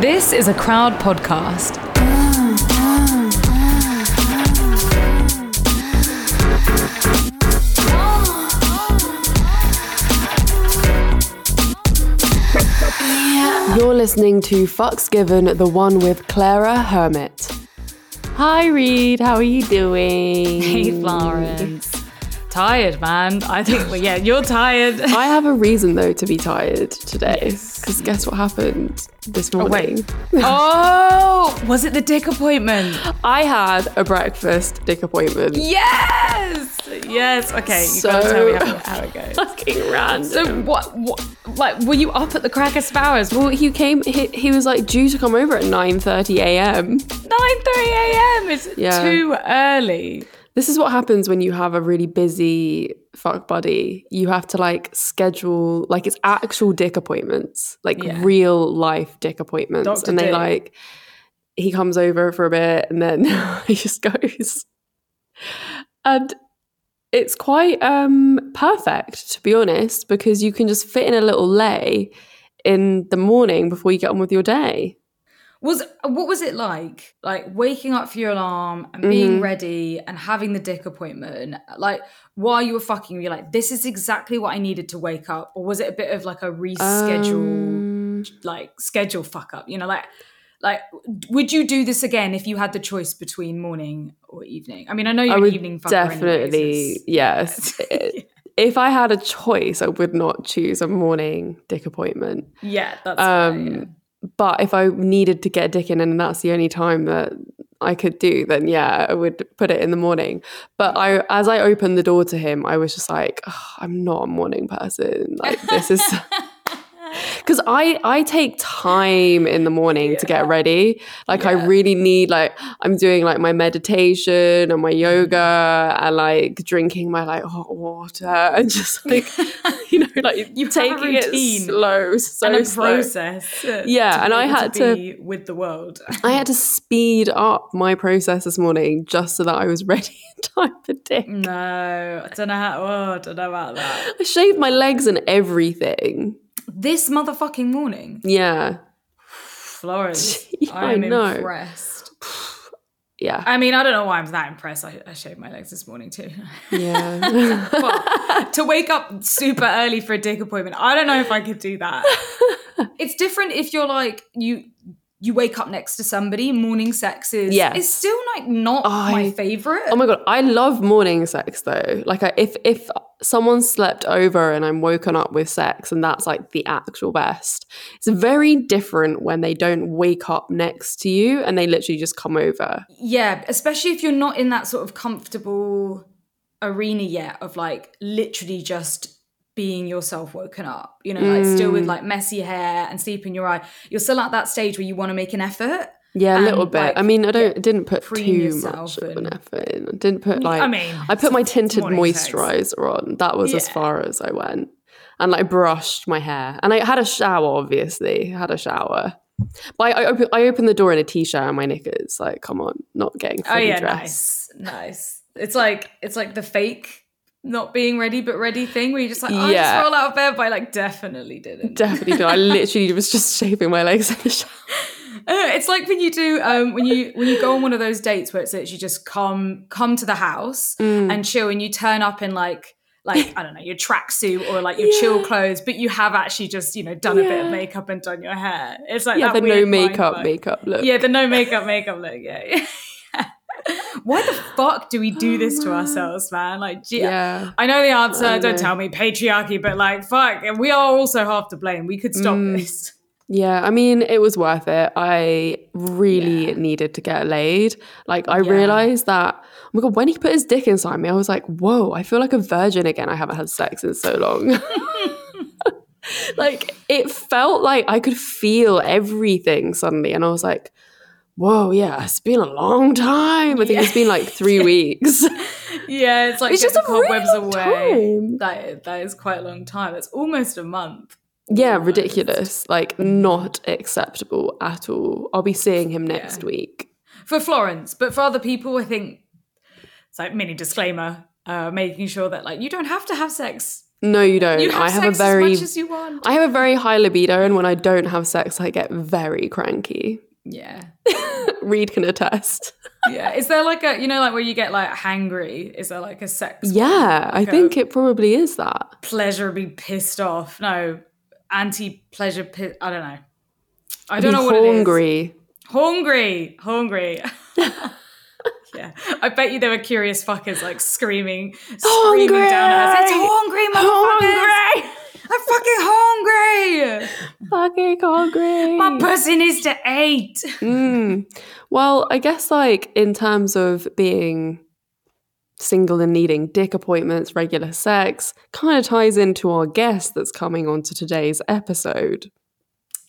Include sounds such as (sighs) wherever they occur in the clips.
This is a crowd podcast. You're listening to Fucks Given, the one with Claira Hermet. Hi, Reed. How are you doing? Hey, Florence. Tired, man. I think, well, yeah, you're tired. (laughs) I have a reason, though, to be tired today. Because guess what happened this oh, morning? oh, (laughs) oh, was it the dick appointment? I had a breakfast dick appointment. Yes! Yes, okay. You So gotta tell me how, how it goes. (laughs) fucking random. So, what, what, like, were you up at the crack of spowers? well, he came. He, he was like due to come over at nine thirty a.m. 9.30 a.m. is Yeah. too early. This is what happens when you have a really busy fuck buddy. You have to like schedule like it's actual dick appointments, like Yeah. real life dick appointments, Dr. and they Dick. like he comes over for a bit and then (laughs) he just goes, and it's quite um perfect to be honest because you can just fit in a little lay in the morning before you get on with your day. Was what was it like? Like waking up for your alarm and being ready and having the dick appointment. Like while you were fucking, you're like, this is exactly what I needed to wake up, or was it a bit of like a reschedule, Um, like schedule fuck up? You know, like like would you do this again if you had the choice between morning or evening? I mean, I know you're I would evening definitely anyways, yes. (laughs) if I had a choice, I would not choose a morning dick appointment. yeah, that's Um, yeah. But if I needed to get a dick in and that's the only time that I could do, then yeah, I would put it in the morning. But I, as I opened the door to him, I was just like, "Ugh, I'm not a morning person. Like this is. (laughs) Because I, I take time in the morning to get ready. Like I really need like I'm doing like my meditation and my yoga mm. and like drinking my like hot water (laughs) and just like (laughs) you know like You taking it slow, so and a slow. process. Yeah, and I had to- be with the world. I had to speed up my process this morning just so that I was (laughs) ready in time for dick. No, I don't know how. Oh, I don't know about that. I shaved my legs and everything. This motherfucking morning, Yeah, Florence. (laughs) Yeah, I I'm know. impressed. yeah, I mean, I don't know why I'm that impressed. I, I shaved my legs this morning too. (laughs) yeah. but to wake up super early for a dick appointment, I don't know if I could do that. (laughs) it's different if you're like you. You wake up next to somebody. Morning sex is yeah. is still like not I- my favorite. Oh my god, I love morning sex though. Like, I, if if someone slept over and I'm woken up with sex, and that's like the actual best. It's very different when they don't wake up next to you and they literally just come over. Yeah, especially if you're not in that sort of comfortable arena yet of like literally just being yourself woken up, you know, like still Mm. with like messy hair and sleep in your eye. You're still at that stage where you want to make an effort. Yeah, a little bit. like, I mean, I don't didn't put too much of an effort in. I didn't put like. I mean, I put my (laughs) tinted moisturizer on. That was as far as I went, and like brushed my hair, and I had a shower. Obviously, had a shower. But I, I opened I opened the door in a t-shirt and my knickers. Like, come on, not getting Oh yeah, dressed. nice. Nice. It's like it's like the fake not being ready but ready thing where you just like, oh, I Yeah. just roll out of bed, but I like definitely didn't. Definitely, did. I (laughs) literally was just shaving my legs in the shower. Uh, it's like when you do um when you when you go on one of those dates where it's literally just come come to the house Mm. and chill and you turn up in like like I don't know your tracksuit or like your chill clothes, but you have actually just you know done a bit of makeup and done your hair. It's like Yeah, that the no makeup makeup look. Yeah, the no makeup makeup look. Yeah. (laughs) Why the fuck do we do this to (sighs) ourselves, man? Like, gee, yeah. I know the answer. I Don't tell me patriarchy, but like, fuck, we are also half to blame. We could stop Mm. this. Yeah, I mean, it was worth it. I really Yeah. needed to get laid. Like, I Yeah. realized that, oh my God, when he put his dick inside me, I was like, whoa, I feel like a virgin again. I haven't had sex in so long. (laughs) (laughs) like, it felt like I could feel everything suddenly. And I was like, whoa, yeah, it's been a long time. I think it's been like three weeks. (laughs) Yeah, it's like It's just a really cobwebs long away. time. That that is quite a long time. It's almost a month. yeah, Almost. ridiculous. Like, not acceptable at all. I'll be seeing him next Yeah. week. for Florence, but for other people, I think it's like mini disclaimer, uh, making sure that like you don't have to have sex No, you don't. You have I have sex a very as much as you want. I have a very high libido and when I don't have sex I get very cranky. Yeah. (laughs) Reed can attest. Yeah. Is there like a you know like where you get like hangry? Is there like a sex? Yeah, I Like a think it probably is that. pleasure be pissed off. No, anti pleasure pi- I don't know. I don't know what it is. hungry. Hungry, hungry. (laughs) yeah, I bet you there were curious fuckers like screaming, screaming down at us. It's hungry, motherfuckers! I'm fucking hungry. Fucking hungry. My pussy needs to eat. Mm. Well, I guess like in terms of being single and needing dick appointments, regular sex, kind of ties into our guest that's coming on to today's episode.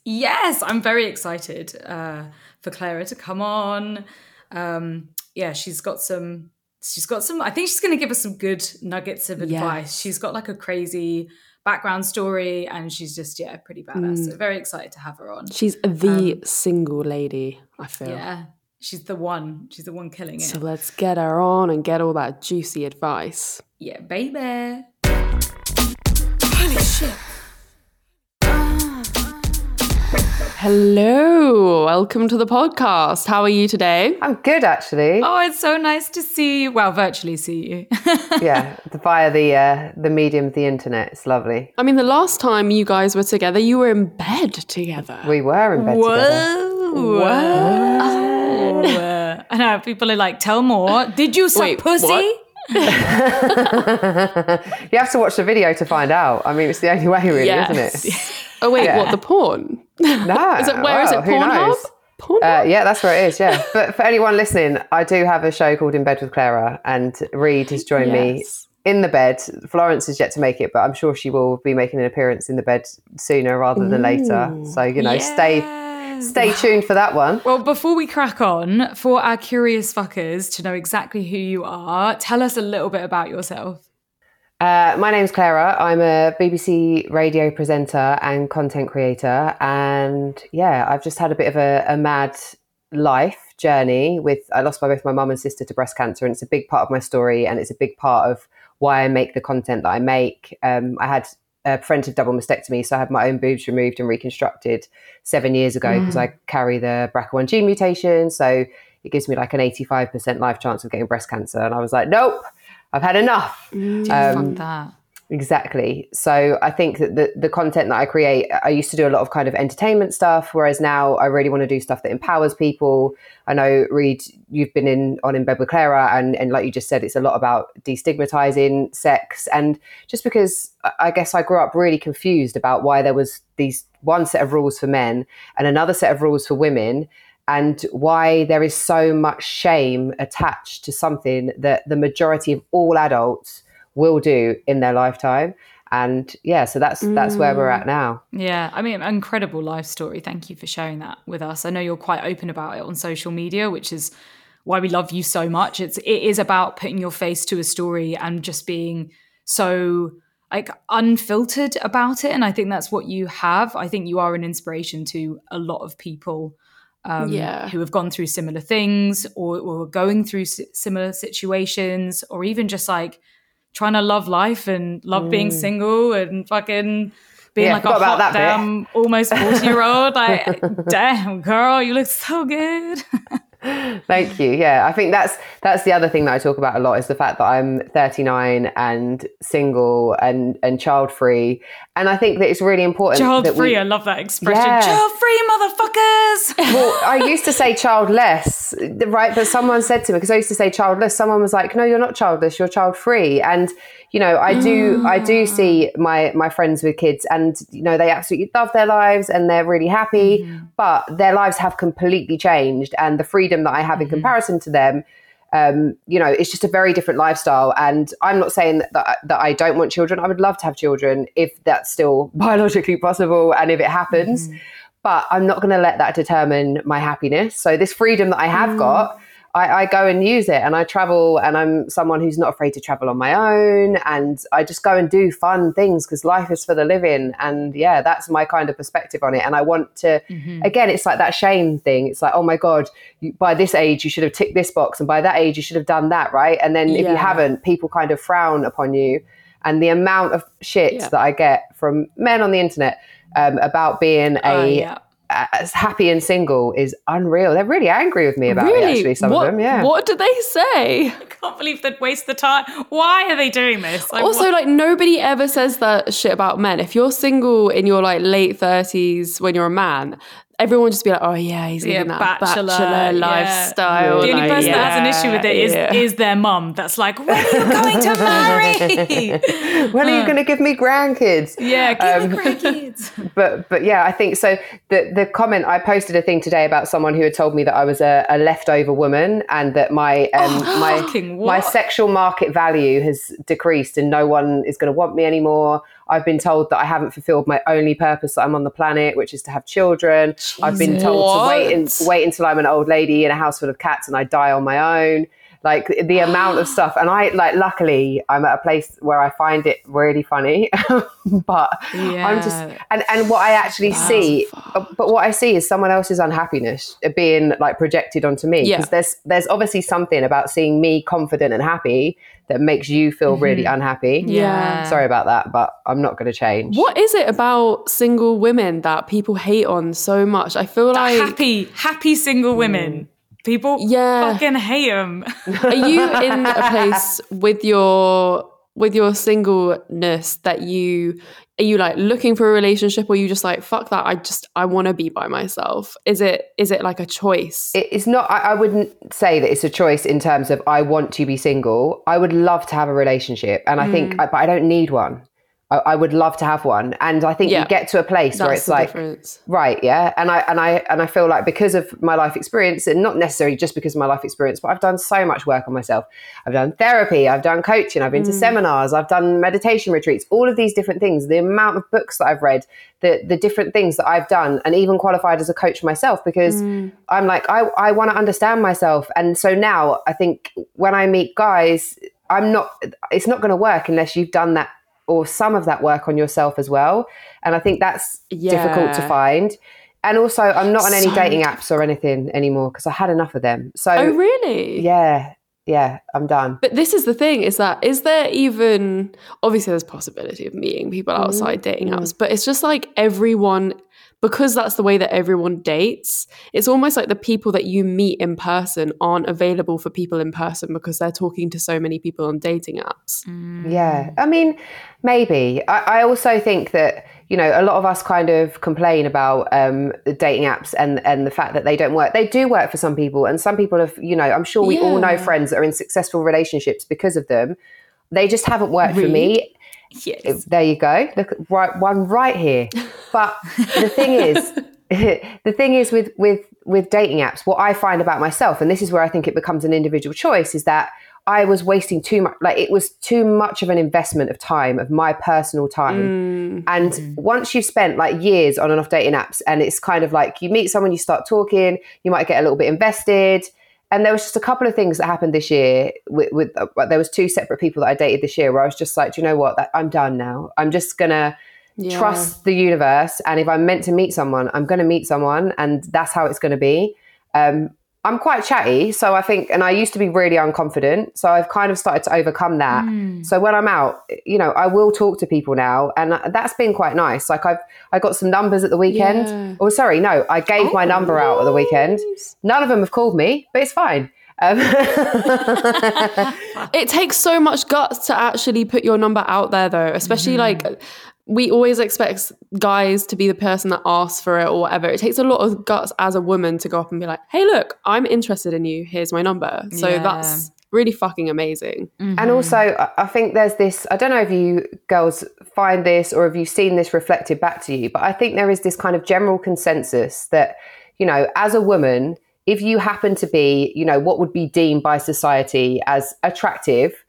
Yes, I'm very excited uh, for Claira to come on. Um, yeah, she's got some. She's got some. I think she's going to give us some good nuggets of advice. Yes. She's got like a crazy background story, and she's just yeah, pretty badass. So mm. very excited to have her on. She's the um, single lady, I feel. Yeah, she's the one. She's the one killing it. So let's get her on and get all that juicy advice. yeah, baby. Hello, welcome to the podcast. How are you today? I'm good, actually. Oh, it's so nice to see you. Well, virtually see you. (laughs) Yeah, via the uh, the medium of the internet. It's lovely. I mean, the last time you guys were together, you were in bed together. We were in bed together. Whoa. Whoa. (laughs) I know people are like, tell more. Did you suck Wait, pussy? what? (laughs) you have to watch the video to find out. I mean, it's the only way, really, isn't it? Oh wait, Yeah. what the porn? (laughs) No. Is it where is it? Pornhub? Uh, yeah, that's where it is. Yeah, but for anyone listening, I do have a show called In Bed with Claira, and Reed has joined me in the bed. Florence has yet to make it, but I'm sure she will be making an appearance in the bed sooner rather than later. So you know, stay stay tuned for that one. Well, before we crack on, for our curious fuckers to know exactly who you are, tell us a little bit about yourself. Uh, my name's Claira. I'm a BBC radio presenter and content creator. And yeah, I've just had a bit of a, a mad life journey with, I lost my, both my mum and sister to breast cancer. And it's a big part of my story. And it's a big part of why I make the content that I make. Um, I had a preventive double mastectomy. So I had my own boobs removed and reconstructed seven years ago because I carry the BRCA1 gene mutation. So it gives me like an 85% life chance of getting breast cancer. And I was like, nope, I've had enough. Um, Fuck that. Exactly. So I think that the, the content that I create, I used to do a lot of kind of entertainment stuff, whereas now I really want to do stuff that empowers people. I know, Reed, you've been in on In Bed with Claira, and, and like you just said, it's a lot about destigmatizing sex. And just because I guess I grew up really confused about why there was these one set of rules for men and another set of rules for women, and why there is so much shame attached to something that the majority of all adults will do in their lifetime. And yeah, so that's that's where we're at mm. now. Yeah, I mean, incredible life story. Thank you for sharing that with us. I know you're quite open about it on social media, which is why we love you so much. It's it is about putting your face to a story and just being so like unfiltered about it. And I think that's what you have. I think you are an inspiration to a lot of people um, Yeah. who have gone through similar things or, or going through si- similar situations or even just like trying to love life and love being single and fucking being Yeah, like a hot bit. damn almost 40 year old like (laughs) damn girl you look so good (laughs) Thank you. Yeah, I think that's that's the other thing that I talk about a lot is the fact that I'm 39 and single and and child free, and I think that it's really important. child free We, i love that expression Yeah. child free motherfuckers well, I (laughs) used to say childless, right? But someone said to me because I used to say childless. Someone was like, "No, you're not childless. You're child free." And you know, I do, I do mm. see my my friends with kids, and you know, they absolutely love their lives and they're really happy, mm-hmm. but their lives have completely changed, and the freedom that I have in mm-hmm. comparison to them. Um, you know, it's just a very different lifestyle, and I'm not saying that, that that I don't want children. I would love to have children if that's still (laughs) biologically possible, and if it happens mm-hmm. but I'm not going to let that determine my happiness. So this freedom that I have mm. got, I, I go and use it, and I travel, and I'm someone who's not afraid to travel on my own, and I just go and do fun things because life is for the living, and yeah, that's my kind of perspective on it. And I want to, again, it's like that shame thing. It's like, oh my god, you, by this age you should have ticked this box, and by that age you should have done that, right? And then if Yeah. you haven't, people kind of frown upon you. And the amount of shit Yeah. that I get from men on the internet um, about being a Oh, yeah. As happy and single is unreal. They're really angry with me about it. Actually, some what, of them, yeah. What do they say? I can't believe they'd waste the time. Why are they doing this? Like, Also, what- like nobody ever says that shit about men. If you're single in your like late thirties when you're a man, everyone would just be like, "Oh yeah, he's Yeah, living that bachelor, bachelor, yeah. lifestyle." the only like, person that has an issue with it is yeah. is their mum. That's like, when are you going to (laughs) marry? (laughs) when are you going to give me grandkids? yeah, give Um, me grandkids. (laughs) but but yeah, I think so. The the comment I posted a thing today about someone who had told me that I was a, a leftover woman and that my um my (gasps) my sexual market value has decreased and no one is going to want me anymore. I've been told that I haven't fulfilled my only purpose that I'm on the planet, which is to have children. I've been told to wait and wait until I'm an old lady in a house full of cats and I die on my own. Like the amount of stuff, and I like. Luckily, I'm at a place where I find it really funny. (laughs) but I'm just and and what I actually see, uh, but what I see is someone else's unhappiness being like projected onto me. Yeah. Because there's there's obviously something about seeing me confident and happy that makes you feel really unhappy. Yeah. Sorry about that, but I'm not going to change. What is it about single women that people hate on so much? I feel like happy, happy single women. People Yeah. fucking hate them. are you (laughs) in a place with your with your singleness that you are you like looking for a relationship or you just like fuck that I just I want to be by myself? Is it is it like a choice? It's not. I, I wouldn't say that it's a choice in terms of I want to be single. I would love to have a relationship, and I think, mm. but I don't need one. I, I would love to have one, and I think Yeah. you get to a place where it's like, difference. right, yeah, and I and I and I feel like because of my life experience, and not necessarily just because of my life experience, but I've done so much work on myself. I've done therapy, I've done coaching, I've been to mm. seminars, I've done meditation retreats, all of these different things. The amount of books that I've read, the the different things that I've done, and even qualified as a coach myself because mm. I'm like I I want to understand myself, and so now I think when I meet guys, I'm not. It's not going to work unless you've done that or some of that work on yourself as well. And I think that's difficult to find. And also, I'm not on any So dating apps or anything anymore because I had enough of them. So Oh really? yeah, yeah, I'm done. But this is the thing: is that is there even obviously there's possibility of meeting people Mm-hmm. outside dating apps, but it's just like everyone because that's the way that everyone dates. It's almost like the people that you meet in person aren't available for people in person because they're talking to so many people on dating apps. Yeah, I mean, maybe. I, I also think that you know a lot of us kind of complain about um, the dating apps and and the fact that they don't work. They do work for some people, and some people have. You know, I'm sure we all know friends that are in successful relationships because of them. They just haven't worked for me. Yes. There you go. Look, right one right here. But the thing is, (laughs) the thing is with with with dating apps, what I find about myself, and this is where I think it becomes an individual choice, is that I was wasting too much. Like it was too much of an investment of time, of my personal time. Mm. And mm. once you've spent like years on and off dating apps, and it's kind of like you meet someone, you start talking, you might get a little bit invested. And there was just a couple of things that happened this year. With, with uh, there was two separate people that I dated this year, where I was just like, Do you know what, that, I'm done now. I'm just gonna Yeah. trust the universe, and if I'm meant to meet someone, I'm gonna meet someone, and that's how it's gonna be. Um, I'm quite chatty, so I think, and I used to be really unconfident, so I've kind of started to overcome that. So when I'm out, you know, I will talk to people now, and that's been quite nice. Like I've I got some numbers at the weekend. Yeah. Oh, sorry, no, I gave my number out at the weekend. None of them have called me, but it's fine. Um, (laughs) It takes so much guts to actually put your number out there, though, especially Mm-hmm. like we always expect guys to be the person that asks for it or whatever. It takes a lot of guts as a woman to go up and be like, hey, look, I'm interested in you. Here's my number. So Yeah. that's really fucking amazing. Mm-hmm. And also, I- I think there's this I don't know if you girls find this or have you've seen this reflected back to you, but I think there is this kind of general consensus that, you know, as a woman, if you happen to be, you know, what would be deemed by society as attractive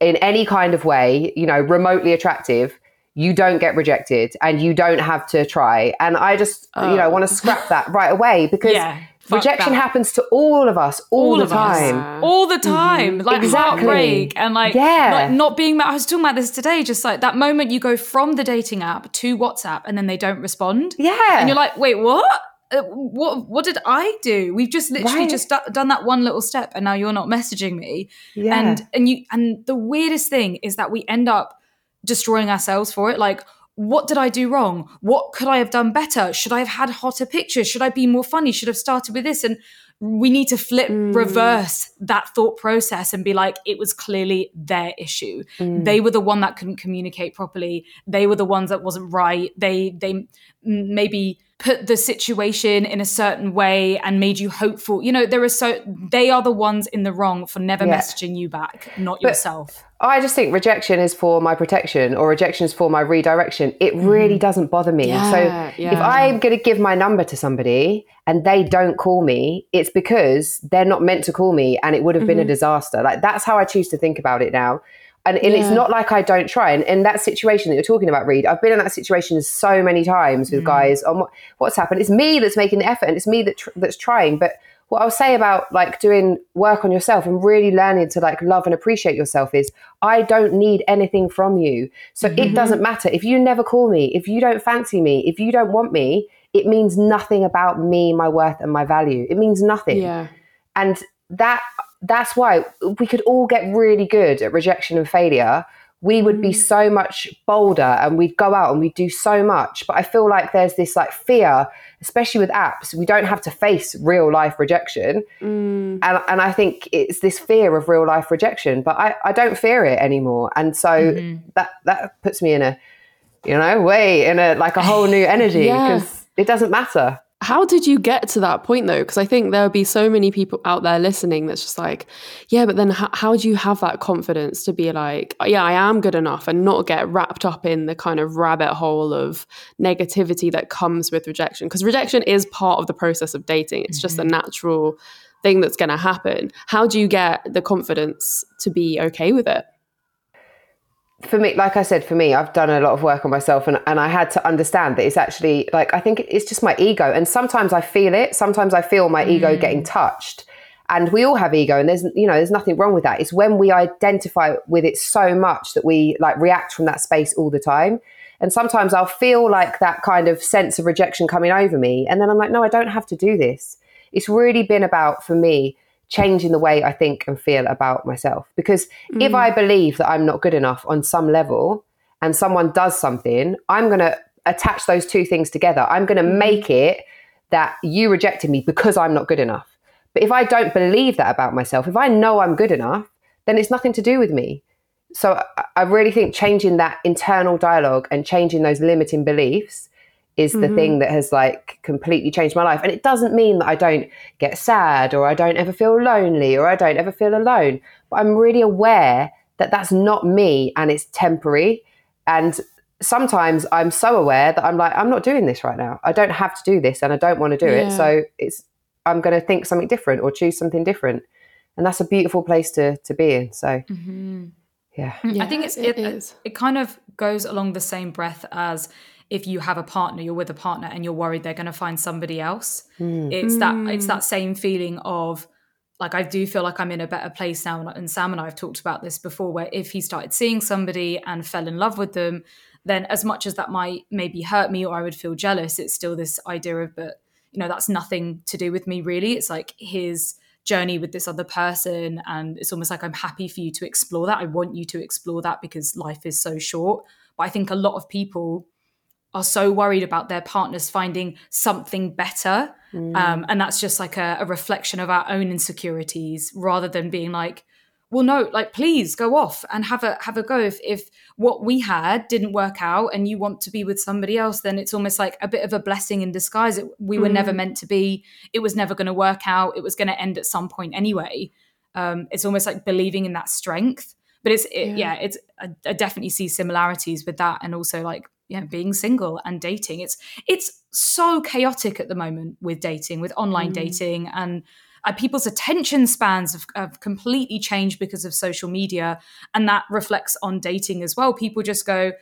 in any kind of way, you know, remotely attractive, you don't get rejected and you don't have to try. And I just, you know, want to scrap that right away because Yeah, rejection that. happens to all of us all, the of us. all the time like Exactly. heartbreak and like Yeah. not, not being met i was talking about this today just like that moment you go from the dating app to whatsapp and then they don't respond Yeah. and you're like wait what Uh, what what did i do we've just literally Right. just do- done that one little step and now you're not messaging me Yeah. and and you and the weirdest thing is that we end up destroying ourselves for it. Like, what did I do wrong? What could I have done better? Should I have had hotter pictures? Should I be more funny? Should I have started with this? And we need to flip, mm. reverse that thought process and be like, it was clearly their issue. Mm. They were the one that couldn't communicate properly. They were the ones that wasn't right. They, they maybe put the situation in a certain way and made you hopeful. You know, there are so they are the ones in the wrong for never yeah. messaging you back, not but yourself. I just think rejection is for my protection or rejection is for my redirection. It really mm. doesn't bother me. Yeah, so yeah. if I'm going to give my number to somebody and they don't call me, it's because they're not meant to call me and it would have been mm-hmm. a disaster. Like that's how I choose to think about it now. And, and yeah. it's not like I don't try. And in that situation that you're talking about, Reed, I've been in that situation so many times with mm. guys on what, what's happened. It's me that's making the effort and it's me that tr- that's trying. But what I'll say about like doing work on yourself and really learning to like love and appreciate yourself is I don't need anything from you. So mm-hmm. it doesn't matter. If you never call me, if you don't fancy me, if you don't want me, it means nothing about me, my worth, and my value. It means nothing. Yeah. And that that's why we could all get really good at rejection and failure we would be so much bolder and we'd go out and we'd do so much but i feel like there's this like fear especially with apps we don't have to face real life rejection mm. and, and i think it's this fear of real life rejection but i, I don't fear it anymore and so mm-hmm. that that puts me in a you know way in a like a whole new energy because yeah. it doesn't matter how did you get to that point though? Because I think there would be so many people out there listening that's just like, yeah, but then how, how do you have that confidence to be like, yeah, I am good enough and not get wrapped up in the kind of rabbit hole of negativity that comes with rejection? Because rejection is part of the process of dating, it's mm-hmm. just a mm-hmm. natural thing that's going to happen. How do you get the confidence to be okay with it? For me, like I said, for me, I've done a lot of work on myself and, and I had to understand that it's actually like, I think it's just my ego. And sometimes I feel it. Sometimes I feel my mm. ego getting touched. And we all have ego and there's, you know, there's nothing wrong with that. It's when we identify with it so much that we like react from that space all the time. And sometimes I'll feel like that kind of sense of rejection coming over me. And then I'm like, no, I don't have to do this. It's really been about, for me, changing the way I think and feel about myself. Because mm. if I believe that I'm not good enough on some level and someone does something, I'm going to attach those two things together. I'm going to mm. make it that you rejected me because I'm not good enough. But if I don't believe that about myself, if I know I'm good enough, then it's nothing to do with me. So I really think changing that internal dialogue and changing those limiting beliefs is the mm-hmm. thing that has like completely changed my life. And it doesn't mean that I don't get sad or I don't ever feel lonely or I don't ever feel alone. But I'm really aware that that's not me and it's temporary. And sometimes I'm so aware that I'm like, I'm not doing this right now. I don't have to do this and I don't want to do yeah. it. So it's, I'm going to think something different or choose something different. And that's a beautiful place to, to be in. So, mm-hmm. yeah. yeah. I think it's, it, it, it kind of goes along the same breath as if you have a partner you're with a partner and you're worried they're going to find somebody else mm. it's that it's that same feeling of like I do feel like I'm in a better place now and Sam and I have talked about this before where if he started seeing somebody and fell in love with them then as much as that might maybe hurt me or I would feel jealous it's still this idea of but you know that's nothing to do with me really. It's like his journey with this other person and it's almost like I'm happy for you to explore that. I want you to explore that because life is so short. But I think a lot of people are so worried about their partners finding something better. Mm. Um, and that's just like a, a, reflection of our own insecurities rather than being like, well, no, like please go off and have a have a go. If if what we had didn't work out and you want to be with somebody else, then it's almost like a bit of a blessing in disguise. It, we were mm. never meant to be. It was never going to work out. It was going to end at some point anyway. Um, it's almost like believing in that strength. But it's it, yeah. yeah, it's I, I definitely see similarities with that, and also like you know being single and dating. It's it's so chaotic at the moment with dating with online mm. dating and uh, people's attention spans have, have, completely changed because of social media and that reflects on dating as well. People just go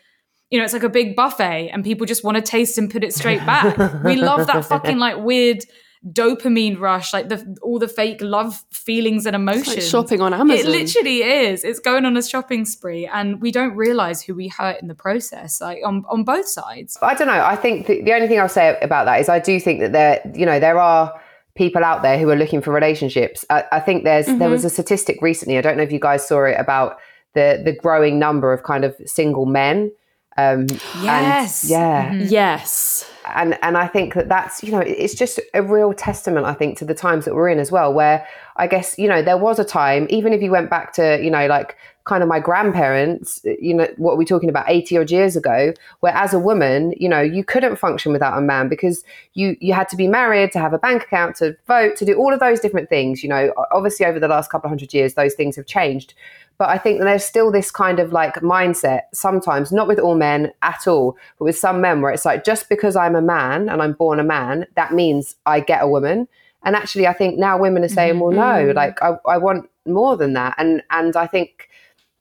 you know it's like a big buffet and people just want to taste and put it straight back. We love that (laughs) fucking like weird dopamine rush, like the all the fake love feelings and emotions. Like shopping on Amazon. It literally is. It's going on a shopping spree, and we don't realize who we hurt in the process, like on on both sides. I don't know. I think the, the only thing I'll say about that is I do think that there, you know, there are people out there who are looking for relationships. I, I think there's mm-hmm. there was a statistic recently. I don't know if you guys saw it about the the growing number of kind of single men. Um, Yes. And, yeah. Yes. and and I think that that's you know it's just a real testament I think to the times that we're in as well where I guess you know there was a time even if you went back to you know like kind of my grandparents uh, you know what we're talking about 80 odd years ago where as a woman you know you couldn't function without a man because you you had to be married to have a bank account to vote to do all of those different things you know obviously over the last couple of hundred years those things have changed but I think there's still this kind of like mindset sometimes, not with all men at all, but with some men where it's like, just because I'm a man and I'm born a man, that means I get a woman. And actually, I think now women are saying, mm-hmm. well, no, mm-hmm. like I, I want more than that. And, and I think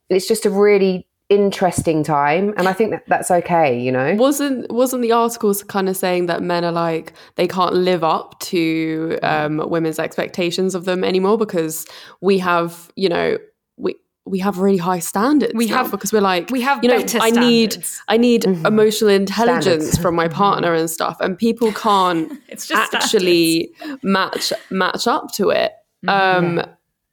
it's just a really interesting time. And I think that that's okay, you know? Wasn't wasn't the articles kind of saying that men are like they can't live up to um, women's expectations of them anymore because we have you know we we have really high standards. We have- because we're like we have you know better I need standards. I need emotional intelligence Standards. from my partner and stuff, and people can't (laughs) It's just actually match match up to it. Um,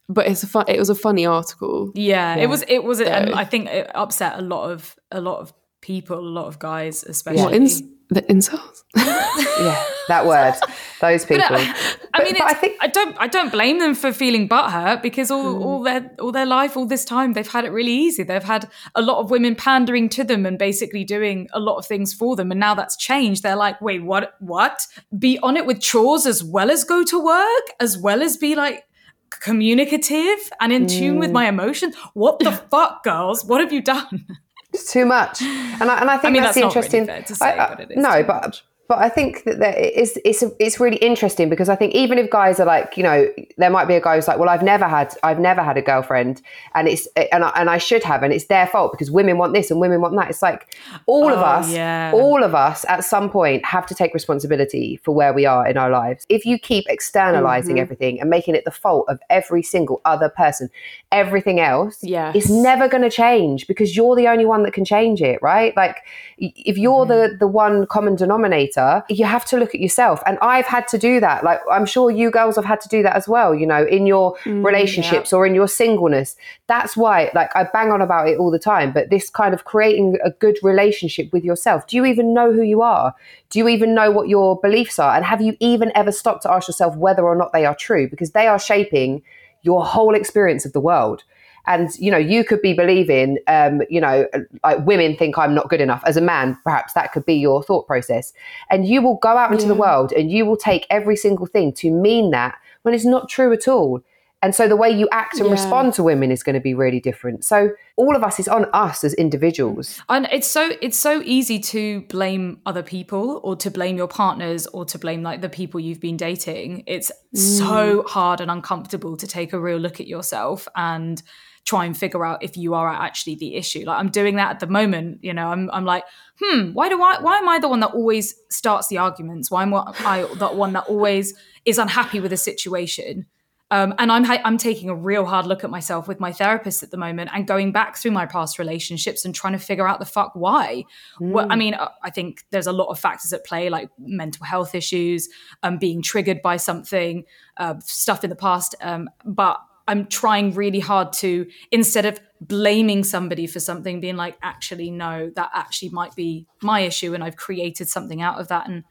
But it's a fun, it was a funny article. Yeah, it was. It was, and So- I think it upset a lot of a lot of people, a lot of guys, especially. What ins- the incels? (laughs) yeah, that word, those people. I But- mean, but it's, I think I don't. I don't blame them for feeling butthurt because all, Mm. all their all their life, all this time, they've had it really easy. They've had a lot of women pandering to them and basically doing a lot of things for them. And now that's changed. They're like, wait, what? What? Be on it with chores as well as go to work, as well as be like communicative and in tune Mm. with my emotions. What the fuck, girls? What have you done? It's too much, and I, and I think mean, that's, that's the really interesting. fair to say, I- I- but it is no, but. But I think that there is it's it's really interesting because I think even if guys are like you know there might be a guy who's like well I've never had I've never had a girlfriend and it's and I, and I should have and it's their fault because women want this and women want that. It's like all of Oh, us, yeah. all of us at some point have to take responsibility for where we are in our lives. If you keep externalizing mm-hmm. everything and making it the fault of every single other person, everything else Yes. is never going to change because you're the only one that can change it, right? Like if you're the mm-hmm. the one common denominator, you have to look at yourself. And I've had to do that. Like I'm sure you girls have had to do that as well, you know, in your mm, relationships or in your singleness. That's why like I bang on about it all the time, but this kind of creating a good relationship with yourself. Do you even know who you are? Do you even know what your beliefs are? And have you even ever stopped to ask yourself whether or not they are true because they are shaping your whole experience of the world and you know you could be believing um, you know like women think i'm not good enough. As a man perhaps that could be your thought process. And you will go out into the world and you will take every single thing to mean that when it's not true at all. And so the way you act and Yeah. respond to women is going to be really different. So all of us is on us as individuals. And it's so it's so easy to blame other people or to blame your partners or to blame like the people you've been dating. It's so hard and uncomfortable to take a real look at yourself and try and figure out if you are actually the issue. Like I'm doing that at the moment, you know. I'm I'm like, "Hmm, why do I why am I the one that always starts the arguments? Why am I the one that always is unhappy with a situation?" Um, and I'm ha- I'm taking a real hard look at myself with my therapist at the moment and going back through my past relationships and trying to figure out the fuck why. Well, I mean, uh, I think there's a lot of factors at play, like mental health issues, um, being triggered by something, uh, stuff in the past. Um, but I'm trying really hard to instead of blaming somebody for something, being like, actually, no, that actually might be my issue, and I've created something out of that, and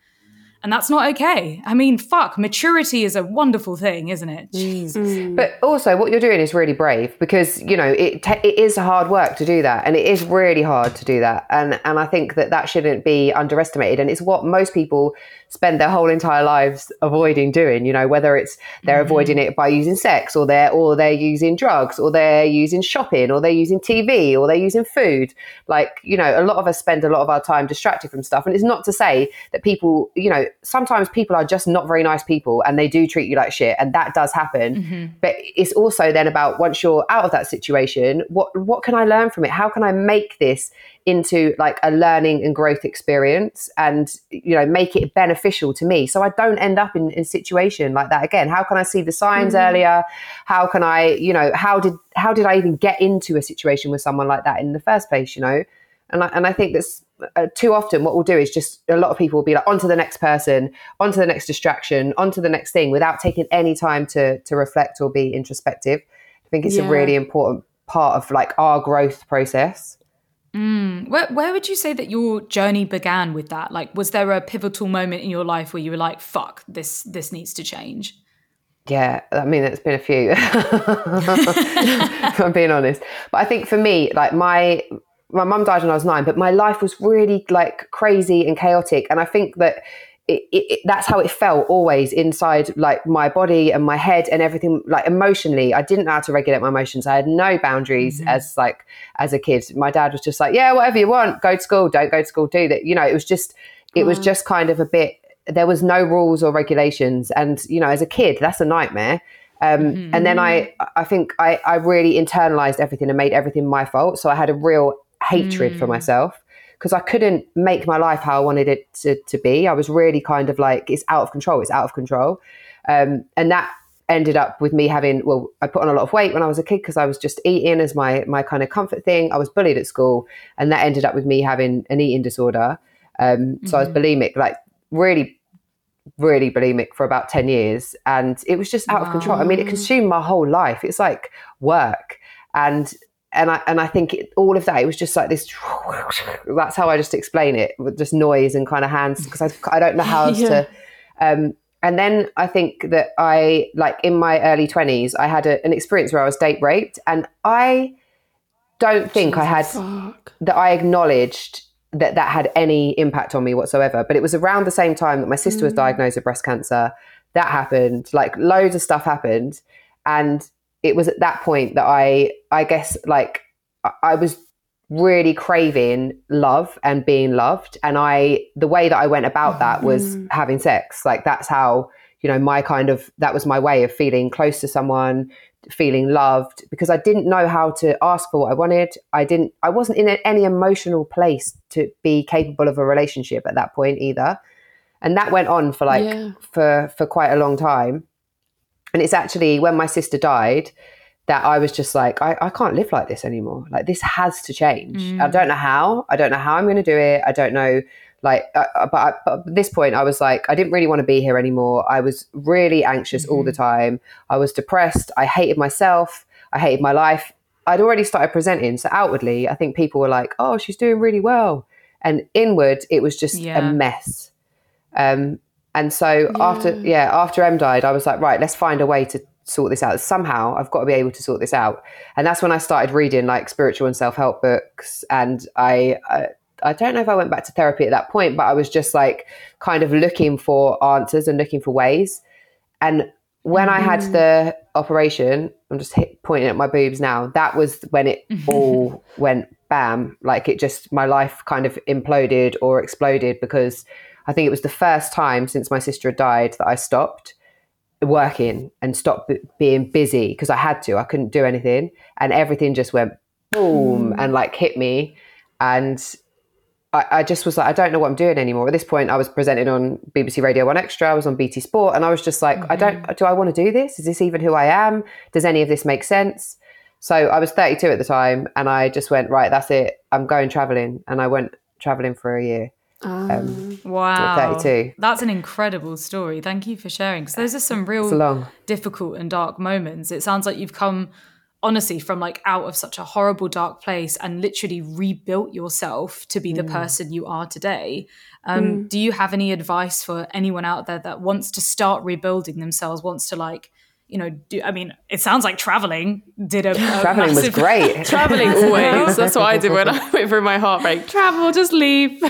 and that's not okay. I mean, fuck, maturity is a wonderful thing, isn't it? Jeez. Mm. But also, what you're doing is really brave because you know it. ta it is hard work to do that, and it is really hard to do that. And and I think that that shouldn't be underestimated. And it's what most people spend their whole entire lives avoiding doing. You know, whether it's they're mm-hmm. avoiding it by using sex, or they're or they're using drugs, or they're using shopping, or they're using TV, or they're using food. Like you know, a lot of us spend a lot of our time distracted from stuff. And it's not to say that people, you know, sometimes people are just not very nice people, and they do treat you like shit, and that does happen. Mm-hmm. But it's also then about once you're out of that situation, what what can I learn from it? How can I make this into like a learning and growth experience and you know make it beneficial to me. So i don't end up in, in a situation like that again. How can i see the signs earlier? How can i you know how did how did i even get into a situation with someone like that in the first place you know? And I, and I think that's uh, too often what we'll do is just a lot of people will be like on to the next person on to the next distraction on to the next thing without taking any time to to reflect or be introspective. I think it's a really important part of like our growth process. Mm. Where where would you say that your journey began with that? Like, was there a pivotal moment in your life where you were like, "Fuck, this this needs to change"? Yeah, I mean, it's been a few. (laughs) if I'm being honest, but I think for me, like my my mum died when I was nine, but my life was really like crazy and chaotic, and I think that it, it, that's how it felt always inside like my body and my head and everything like emotionally. I didn't know how to regulate my emotions. I had no boundaries mm-hmm. as like as a kid. My dad was just like yeah whatever you want go to school don't go to school do that. You know it was just it was just kind of a bit there was no rules or regulations. And you know as a kid that's a nightmare. Um, mm-hmm. and then i i think I, I really internalized everything and made everything my fault. So i had a real hatred mm. for myself because I couldn't make my life how I wanted it to, to be. I was really kind of like, it's out of control, it's out of control. Um, and that ended up with me having, well, I put on a lot of weight when I was a kid because I was just eating as my, my kind of comfort thing. I was bullied at school, and that ended up with me having an eating disorder. Um, mm-hmm. So I was mm-hmm. bulimic, like really really bulimic for about 10 years and it was just out wow. of control. I mean, it consumed my whole life. It's like work. And and I and I think it, all of that it was just like this. (laughs) That's how I just explain it with just noise and kind of hands because I, I don't know how else (laughs) yeah. to. Um, and then I think that I like in my early twenties I had a, an experience where I was date raped, and I don't think Jesus I had fuck. that I acknowledged that that had any impact on me whatsoever. But it was around the same time that my sister mm. was diagnosed with breast cancer. That happened. Like loads of stuff happened, and it was at that point that I, I guess, like I was really craving love and being loved, and I, the way that I went about that was mm. having sex. Like that's how you know my kind of that was my way of feeling close to someone, feeling loved because I didn't know how to ask for what I wanted. I didn't. I wasn't in any emotional place to be capable of a relationship at that point either, and that went on for like yeah. for for quite a long time. And it's actually when my sister died that I was just like, I, I can't live like this anymore. Like this has to change. Mm. I don't know how. I don't know how I'm going to do it. I don't know. Like, uh, uh but, I, but, at this point, I was like, I didn't really want to be here anymore. I was really anxious mm-hmm. all the mm-hmm. time. I was depressed. I hated myself. I hated my life. I'd already started presenting. So outwardly, I think people were like, oh, she's doing really well. And inward, it was just yeah. a mess. Um, and so yeah. after yeah, after M died, I was like, right, let's find a way to sort this out. Somehow I've got to be able to sort this out. And that's when I started reading like spiritual and self-help books and I, I I don't know if I went back to therapy at that point, but I was just like kind of looking for answers and looking for ways. And when mm. I had mm. the operation, I'm just hit, pointing at my boobs now. That was when it (laughs) all went bam. Like it just, my life kind of imploded or exploded because I think it was the first time since my sister had died that I stopped working and stopped b- being busy because I had to. I couldn't do anything, and everything just went boom mm. and like hit me, and I, I, just was like, I don't know what I'm doing anymore. At this point, I was presenting on BBC Radio One Extra. I was on BT Sport, and I was just like, mm-hmm. I don't. Mm-hmm. Do I want to do this? Is this even who I am? Does any of this make sense? So I was 32 at the time, and I just went right. That's it. I'm going traveling, and I went traveling for a year. Um, wow, 32. That's an incredible story. Thank you for sharing. Because those are some real difficult and dark moments. It sounds like you've come honestly from like out of such a horrible dark place and literally rebuilt yourself to be the mm. person you are today um, mm. do you have any advice for anyone out there that wants to start rebuilding themselves wants to like you know, do, I mean, it sounds like traveling did a, a (laughs) traveling massive, was great. (laughs) traveling (laughs) always. That's what I did when I went through my heartbreak. Travel, just leave.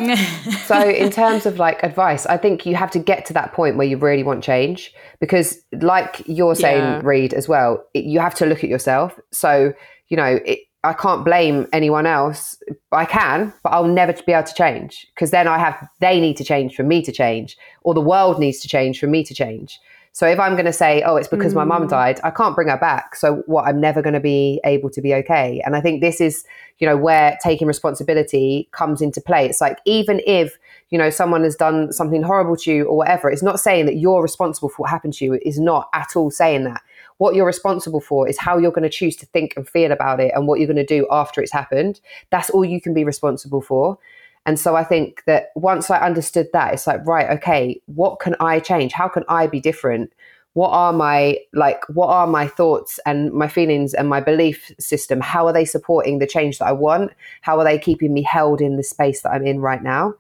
so, in terms of like advice, I think you have to get to that point where you really want change because, like you're saying, yeah. Reed, as well, it, you have to look at yourself. So, you know, it, I can't blame anyone else. I can, but I'll never be able to change because then I have they need to change for me to change, or the world needs to change for me to change. So if I'm going to say, oh, it's because mm. my mum mm. died, I can't bring her back. So what? I'm never going to be able to be okay. And I think this is, you know, where taking responsibility comes into play. It's like even if you know someone has done something horrible to you or whatever, it's not saying that you're responsible for what happened to you. It is not at all saying that. What you're responsible for is how you're going to choose to think and feel about it and what you're going to do after it's happened. That's all you can be responsible for. And so I think that once I understood that, it's like, right, okay, what can I change? How can I be different? what are my like what are my thoughts and my feelings and my belief system how are they supporting the change that i want how are they keeping me held in the space that i'm in right now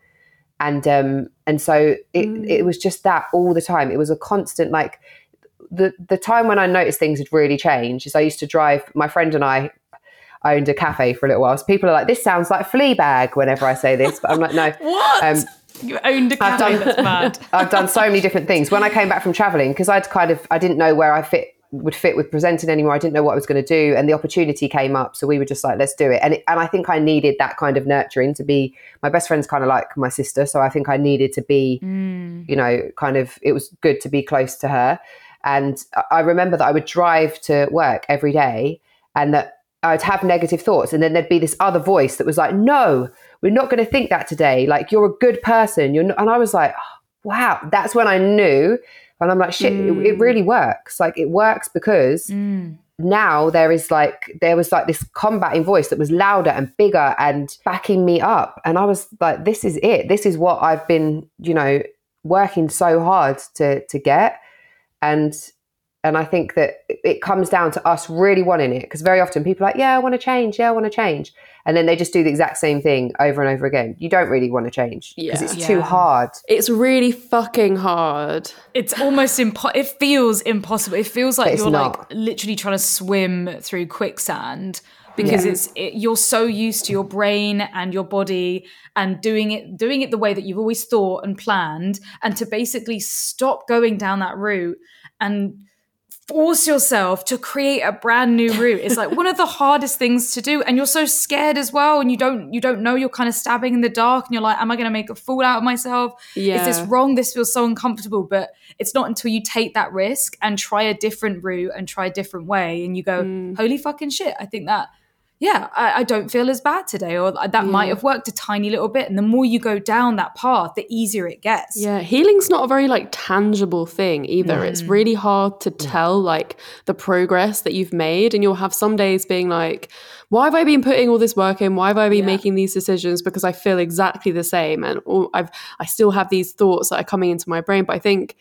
and um and so it mm. it was just that all the time it was a constant like the the time when i noticed things had really changed is i used to drive my friend and i I owned a cafe for a little while. So people are like, this sounds like Fleabag whenever I say this. But I'm like, no. (laughs) what? Um, you owned a cafe. I've done, that's mad. (laughs) I've done so many different things. When I came back from traveling, because I'd kind of I didn't know where I fit would fit with presenting anymore. I didn't know what I was going to do, and the opportunity came up. So we were just like, let's do it. And it, and I think I needed that kind of nurturing to be. My best friend's kind of like my sister, so I think I needed to be, mm. you know, kind of. It was good to be close to her. And I remember that I would drive to work every day, and that I'd have negative thoughts, and then there'd be this other voice that was like, "No, we're not going to think that today. Like you're a good person. You're," not, and I was like, oh, "Wow!" That's when I knew, and I'm like, "Shit, mm. it, it, really works. Like it works because." Mm. Now there is like there was like this combating voice that was louder and bigger and backing me up, and I was like, "This is it. This is what I've been, you know, working so hard to to get." And and I think that it comes down to us really wanting it because very often people are like, yeah, I want to change. Yeah, I want to change. And then they just do the exact same thing over and over again. You don't really want to change because yeah. it's yeah. too hard. It's really fucking hard. It's almost impossible. It feels impossible. It feels like you're not. like literally trying to swim through quicksand because yeah. it's it, you're so used to your brain and your body and doing it doing it the way that you've always thought and planned and to basically stop going down that route and force yourself to create a brand new route. Is like one of the hardest things to do. And you're so scared as well and you don't you don't know you're kind of stabbing in the dark and you're like am i going to make a fool out of myself? Yeah. is this wrong? This feels so uncomfortable. But it's not until you take that risk and try a different route and try a different way and you go mm. holy fucking shit i think that yeah, I, I, don't feel as bad today, or that yeah. might have worked a tiny little bit. And the more you go down that path, the easier it gets. Yeah, healing's not a very like tangible thing either. Mm. It's really hard to tell like the progress that you've made, and you'll have some days being like, "Why have I been putting all this work in? Why have I been yeah. making these decisions?" Because I feel exactly the same, and I've I still have these thoughts that are coming into my brain. But I think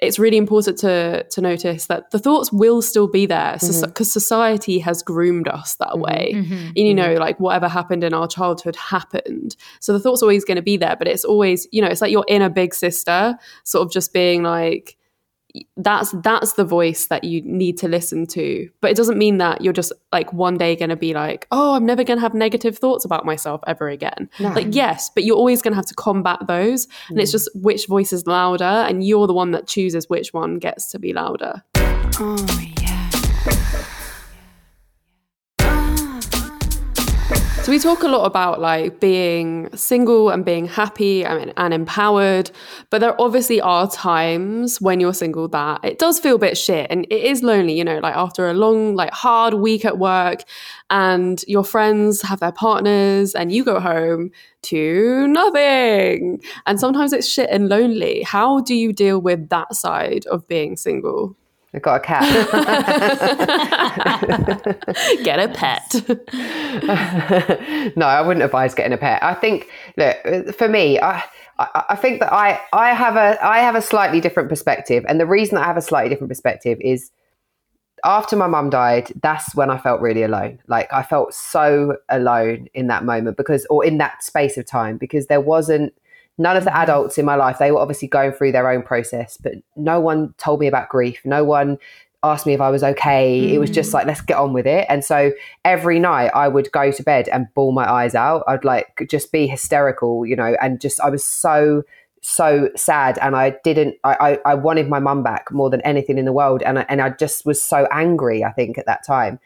it's really important to to notice that the thoughts will still be there because mm-hmm. society has groomed us that mm-hmm. way mm-hmm. and you know mm-hmm. like whatever happened in our childhood happened so the thoughts are always going to be there but it's always you know it's like your inner big sister sort of just being like that's that's the voice that you need to listen to but it doesn't mean that you're just like one day going to be like oh i'm never going to have negative thoughts about myself ever again no. like yes but you're always going to have to combat those mm. and it's mm. just which voice is louder and you're the one that chooses which one gets to be louder oh So we talk a lot about like being single and being happy and, and empowered, but there obviously are times when you're single that it does feel a bit shit and it is lonely, you know, like after a long, like hard week at work and your friends have their partners and you go home to nothing. And sometimes it's shit and lonely. How do you deal with that side of being single? I got a cat. (laughs) Get a pet. (laughs) no, I wouldn't advise getting a pet. I think, look, for me, I, I think that I, I have a I have a slightly different perspective, and the reason I have a slightly different perspective is after my mum died, that's when I felt really alone. Like I felt so alone in that moment because, or in that space of time, because there wasn't none of the adults in my life they were obviously going through their own process but no one told me about grief. No one asked me if i was okay. Mm. it was just mm. like let's get on with it. And so every night i would go to bed and bawl my eyes out. I'd like just be hysterical you know and just i was so so sad. And i didn't i i, I wanted my mum back more than anything in the world. And I, and i just was so angry i think at that time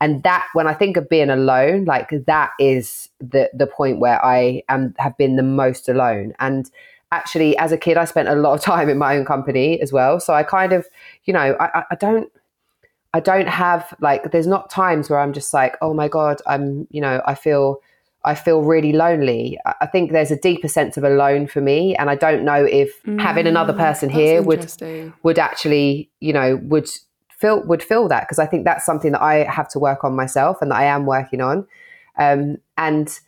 and that when i think of being alone like that is the the point where i am have been the most alone. And actually as a kid i spent a lot of (laughs) time in my own company as well. So i kind of you know i, I don't i don't have like there's not times where i'm just like oh my god i'm you know i feel I feel really lonely. I think there's a deeper sense of alone for me, and I don't know if mm, having another mm, person here would would actually, you know, would feel would feel that because I think that's something that I have to work on myself and that I am working on. Um, and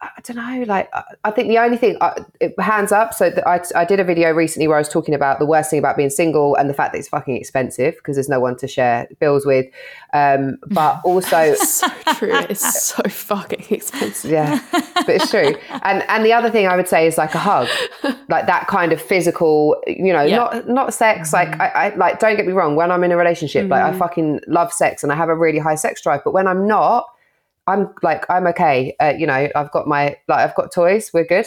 I don't know. Like, I think the only thing, uh, hands up. So I, I did a video recently where I was talking about the worst thing about being single and the fact that it's fucking expensive because there's no one to share bills with. Um, but (laughs) also, so true. It's so fucking expensive. Yeah, but it's true. And and the other thing I would say is like a hug, like that kind of physical. You know, yeah. not not sex. Mm-hmm. Like I, I, like. Don't get me wrong. When I'm in a relationship, mm-hmm. like I mm-hmm. fucking love sex and I have a really high sex drive. But when I'm not I'm like I'm okay. Uh, you know, I've got my like I've got toys. We're good.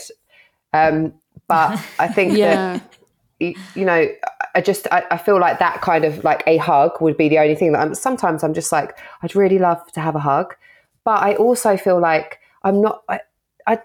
Um, but I (laughs) think yeah. that you, you know, I just I, I, feel like that kind of like a hug would be the only thing that I'm. Sometimes I'm just like I'd really love to have a hug, but I also feel like I'm not. I, I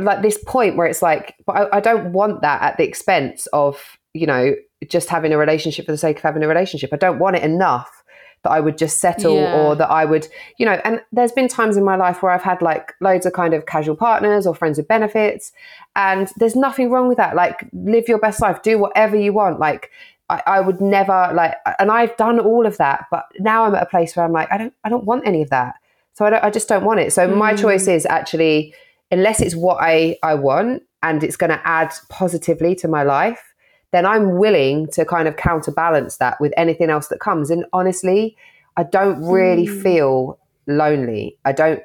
like this point where it's like, but I, I don't want that at the expense of you know just having a relationship for the sake of having a relationship. I don't want it enough that I would just settle yeah. or that I would, you know, and there's been times in my life where I've had like loads of kind of casual partners or friends with benefits. And there's nothing wrong with that. Like, live your best life, do whatever you want. Like, I, I would never like, and I've done all of that, but now I'm at a place where I'm like, I don't, I don't want any of that. So I, don't, I just don't want it. So mm. my choice is actually, unless it's what I, I want and it's going to add positively to my life, then I'm willing to kind of counterbalance that with anything else that comes. And honestly, I don't really mm. feel lonely. I don't,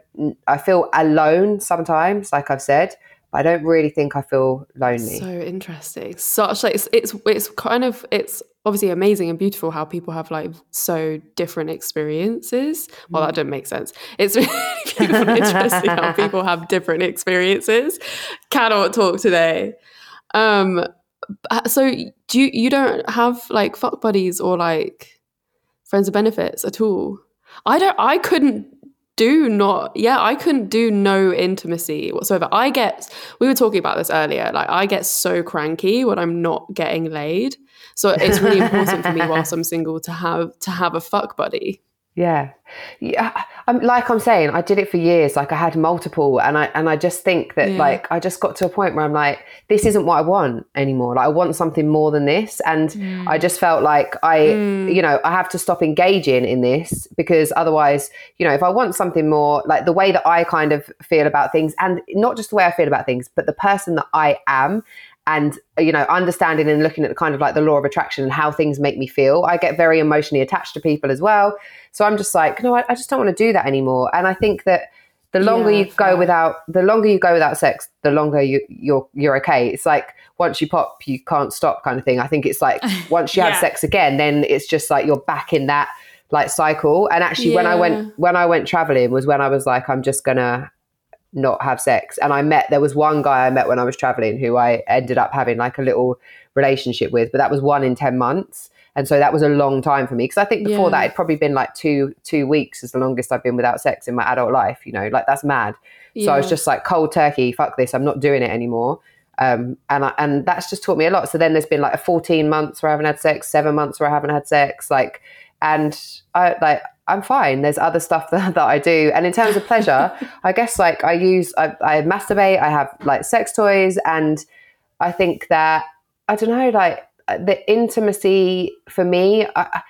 I feel alone sometimes, like I've said, I don't really think I feel lonely. So interesting. Such like, it's, it's, it's kind of, it's obviously amazing and beautiful how people have like so different experiences. Well, that mm. doesn't make sense. It's (laughs) really beautiful interesting how people have different experiences. Cannot talk today. Um, Uh, so do you you don't have like fuck buddies or like friends of benefits at all? I don't. I couldn't do not yeah i couldn't do no intimacy whatsoever i get we were talking about this earlier like i get so cranky when i'm not getting laid so it's really important for me whilst i'm (laughs) single to have to have a fuck buddy yeah, yeah. I'm, like I'm saying, I did it for years. Like I had multiple, and I and I just think that yeah. like I just got to a point where I'm like, this isn't what I want anymore. Like I want something more than this, and mm. I just felt like I, mm. you know, I have to stop engaging in this because otherwise, you know, if I want something more, like the way that I kind of feel about things, and not just the way I feel about things, but the person that I am, and you know understanding and looking at the kind of like the law of attraction and how things make me feel i get very emotionally attached to people as well. So i'm just like no i, I just don't want to do that anymore. And i think that the longer yeah, you go without the longer you go without sex the longer you you're you're okay. It's like once you pop you can't stop kind of thing. I think it's like (laughs) once you yeah. have sex again then it's just like you're back in that like cycle. And actually yeah. when i went when i went traveling was when i was like i'm just gonna not have sex. And I met, there was one guy I met when I was traveling who I ended up having like a little relationship with, but that was one in 10 months. And so that was a long time for me because I think before yeah. that it'd probably been like two two weeks is the longest I've been without sex in my adult life. You know, like that's mad. Yeah. So I was just like cold turkey, fuck this, I'm not doing it anymore. Um, and I, and that's just taught me a lot. So then there's been like a 14 months where I haven't had sex, seven months where I haven't had sex, like, and I like I'm fine. There's other stuff (laughs) that, that I do. And in terms of pleasure, I guess like I use, I, I masturbate, I have like sex toys. And I think that, I don't know, like the intimacy for me, I,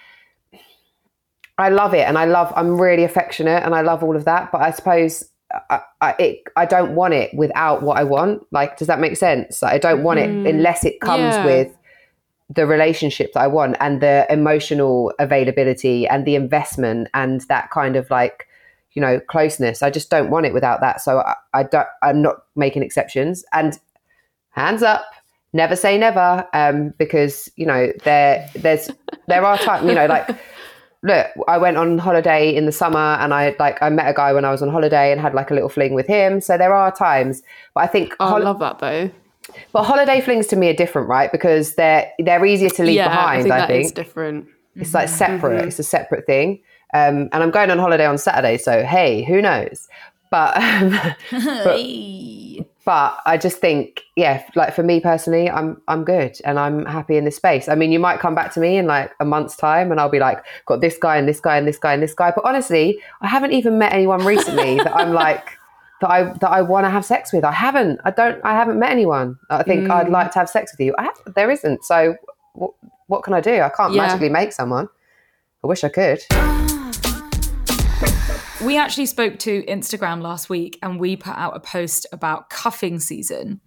I love it. And I love, I'm really affectionate and I love all of that. But I suppose I, I, it, I don't want it without what I want. Like, does that make sense? Like, I don't want it mm, unless it comes yeah. with the relationship that I want and the emotional availability and the investment and that kind of like you know closeness. I just don't want it without that. So I, I don't. I'm not making exceptions. And hands up, never say never, um, because you know there there's there are times you know like. Look, I went on holiday in the summer and I like I met a guy when I was on holiday and had like a little fling with him. So there are times, but I think oh, hol- I love that though but holiday flings to me are different, right? Because they're they're easier to leave yeah, behind. I think, I think. different. It's like mm-hmm. separate. Mm-hmm. It's a separate thing. Um, and I'm going on holiday on Saturday, so hey, who knows? But, (laughs) um, but, (laughs) but I just think, yeah, like for me personally, I'm I'm good and I'm happy in this space. I mean, you might come back to me in like a month's time, and I'll be like, got this guy and this guy and this guy and this guy. But honestly, I haven't even met anyone recently that I'm like that I that I want to have sex with. I haven't. I don't. I haven't met anyone. I think mm. I'd like to have sex with you. I have, there isn't. So what, what can I do? I can't yeah. magically make someone. I wish I could. we actually spoke to Instagram last week and we put out a post about cuffing season.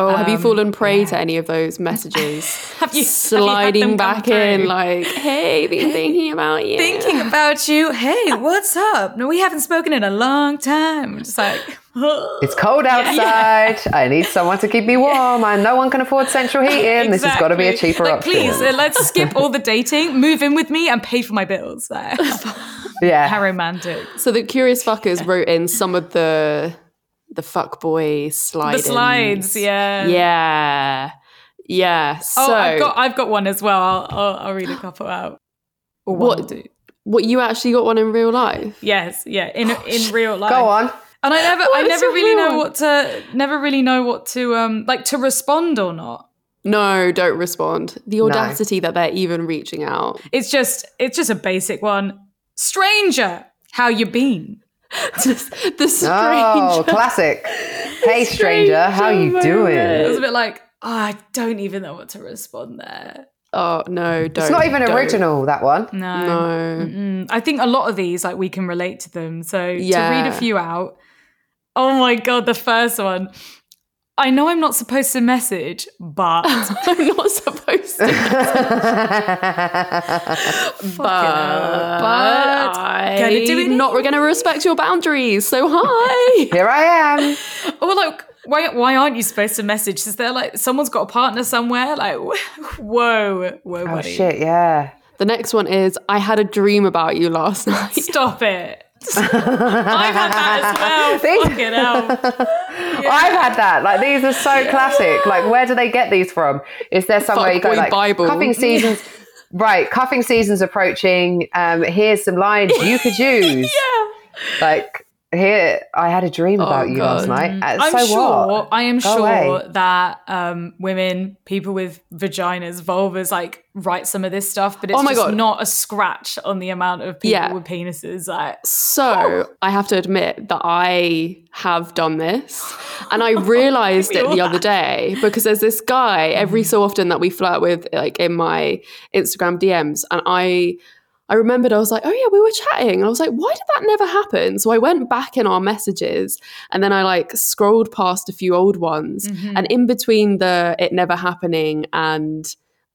Oh, have you Um, fallen prey to any of those messages? (laughs) Have you- have you sliding them back in like, "Hey, been thinking about you." Thinking about you. Hey, (laughs) what's up? No, we haven't spoken in a long time. Just like, (laughs) It's cold outside. I need someone to keep me warm. And no one can afford central heating. This has got to be a Exactly. cheaper like, option. Please, uh, let's skip all the dating, move in with me, and pay for my bills. Like, Yeah. How romantic. So the curious fuckers wrote in some of the the fuckboy slides. The slides, yeah. Yeah. Yeah. So Oh, I've got I've got one as well. I'll I'll, I'll read a (gasps) couple out. Or What- or two. what you actually got one in real life? Yes, yeah, in in real life. Go on. And I never I never really know what to never really know what to um like to respond or not. No, don't respond. The audacity that they're even reaching out. It's just it's just a basic one. Stranger, how you been? Just (laughs) the strange. Oh, classic. Hey, (laughs) stranger, how you It doing? It was a bit like oh, I don't even know what to respond there. Oh no, don't. It's not even don't. original, that one. No. No. Mm-mm. I think a lot of these, like, we can relate to them. So to read a few out. Oh my god, the first one. I know I'm not supposed to message, but (laughs) I'm not supposed but But gonna do it not we're going to respect your boundaries. So hi. (laughs) Here I am. (laughs) or like, why why aren't you supposed to message? Is there like someone's got a partner somewhere? Like, (laughs) whoa, whoa, Oh, shit, yeah. the next one is I had a dream about you last night. Stop it. I've had that as well. (laughs) These- Fucking hell. (laughs) I've had that. Like these are so classic. Like where do they get these from? Is there somewhere you go Fuckboy like Bible. cuffing seasons? (laughs) Right, cuffing season's approaching. Um, here's some lines you could use. Yeah. Like here, I had a dream about you last night. Uh, I'm so sure. what? I am Go sure away. that um, women, people with vaginas, vulvas, like write some of this stuff, but it's Oh my just God. not a scratch on the amount of people Yeah. with penises. Like, So I have to admit that I have done this. (laughs) And I realized it all the other day because there's this guy every so often that we flirt with like in my Instagram DMs. And I I remembered I was like, oh yeah, we were chatting. And I was like, why did that never happen? So I went back in our messages and then I like scrolled past a few old ones. Mhm. And in between the it never happening and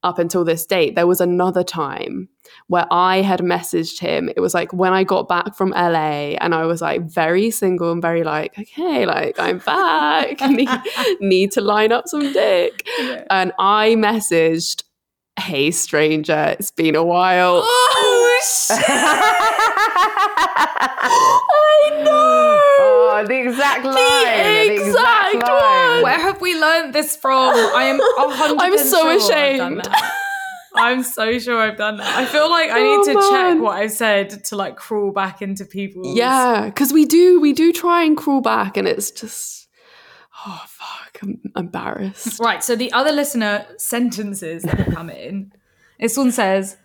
up until this date, there was another time where I had messaged him. It was like when I got back from LA and I was like very single and very like, okay, like I'm back, (laughs) need, (laughs) need to line up some dick. Yeah. And I messaged, hey, stranger, it's been a while. oh, (laughs) shit. (laughs) I know. Oh, the exact line. The, exact exact line. one. Where have we learned this from? I am (laughs) 100 I'm so sure ashamed. I'm so sure I've done that. I feel like I oh, need Oh, to man. check what I've said to like crawl back into people. Yeah, because we do we do try and crawl back, and it's just oh fuck, I'm embarrassed. Right. So the other listener sentences that have come in. This one says,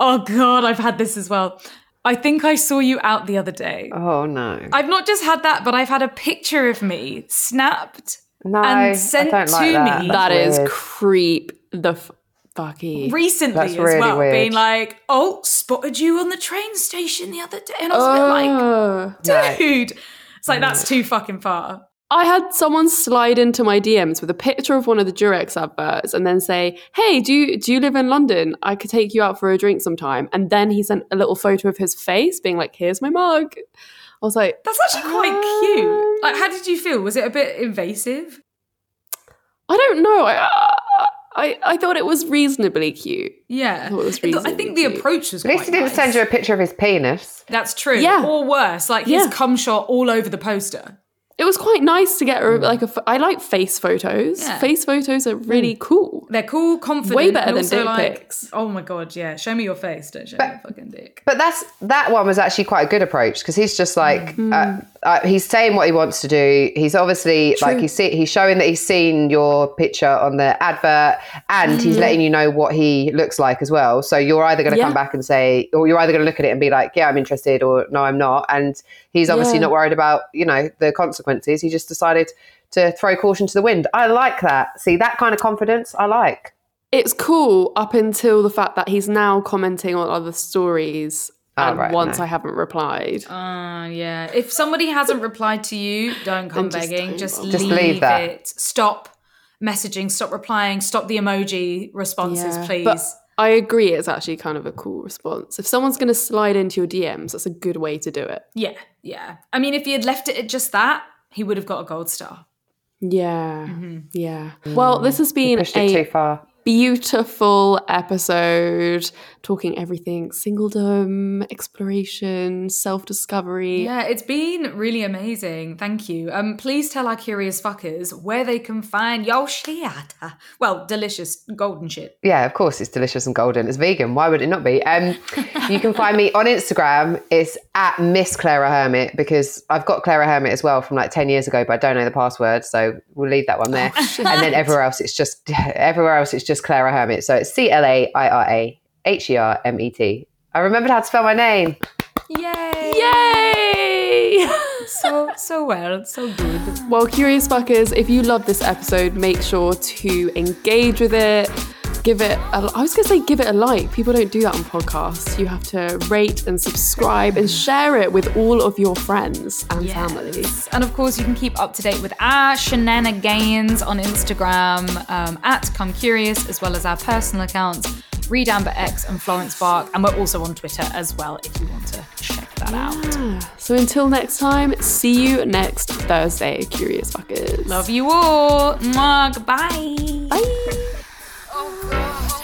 "Oh God, I've had this as well. I think I saw you out the other day. Oh no. I've not just had that, but I've had a picture of me snapped No, and sent I don't like to that. me. That's That is weird. creep the f- fucky. recently That's as really well, weird. being like, "Oh, spotted you on the train station the other day," and I was a bit Oh. like, "Dude." It's like that's too fucking far. I had someone slide into my DMs with a picture of one of the Durex adverts and then say, "Hey, do you do you live in London? I could take you out for a drink sometime." And then he sent a little photo of his face, being like, "Here's my mug." I was like, That's actually quite Um, cute. Like, how did you feel? Was it a bit invasive? I don't know. I, I I thought it was reasonably cute. Yeah, thought it was I think the cute. approach was. At least he didn't nice. send you a picture of his penis. That's true. Yeah. Or worse, like his Yeah. cum shot all over the poster. It was quite nice to get a, like a. I like face photos. Yeah. Face photos are really cool. They're cool, confident. Way better than dick like, pics. Oh my god, yeah. Show me your face. Don't show me your fucking dick. But that's that one was actually quite a good approach because he's just like Mm. uh, uh, he's saying what he wants to do. He's obviously like he's see, he's showing that he's seen your picture on the advert and he's letting you know what he looks like as well. So you're either going to Yeah. come back and say, or you're either going to look at it and be like, yeah, I'm interested, or no, I'm not. And he's obviously Yeah. not worried about you know the consequences. He just decided to throw caution to the wind. I like that. See that kind of confidence. I like. It's cool up until the fact that he's now commenting on other stories Oh, and right, once no. I haven't replied. Uh, yeah. If somebody hasn't replied to you, don't come just begging. don't Just, bother. Just leave, leave that. it. Stop messaging. Stop replying. Stop the emoji responses, Yeah, please. But I agree, it's actually kind of a cool response. If someone's going to slide into your DMs, that's a good way to do it. yeah, yeah. I mean, if he had left it at just that, he would have got a gold star. Yeah, yeah. Well, this has been Pushed it too far. Beautiful episode talking everything singledom, exploration, self discovery. Yeah, it's been really amazing. Thank you. Um, please tell our curious fuckers where they can find your shit. Well, delicious golden shit. Yeah, of course, it's delicious and golden. It's vegan. Why would it not be? Um, you can find me on Instagram. It's at Miss Claira Hermet because I've got Claira Hermet as well from like 10 years ago, but I don't know the password. So we'll leave that one there. and then everywhere else, it's just, (laughs) everywhere else, it's just Claira Hermet. So it's C L A I R A H E R M E T. I remembered how to spell my name. Yay! Yay! (laughs) So so well, so good. well, curious fuckers, if you love this episode, make sure to engage with it. Give it, a, I was going to say give it a like. People don't do that on podcasts. You have to rate and subscribe and share it with all of your friends and family. And of course, you can keep up to date with our shenanigans on Instagram um, at Come Curious, as well as our personal accounts, Reed Amber X and Florence Bark. And we're also on Twitter as well if you want to check that out. So until next time, see you next Thursday, curious fuckers. Love you all. Mwah, goodbye. Bye oh God.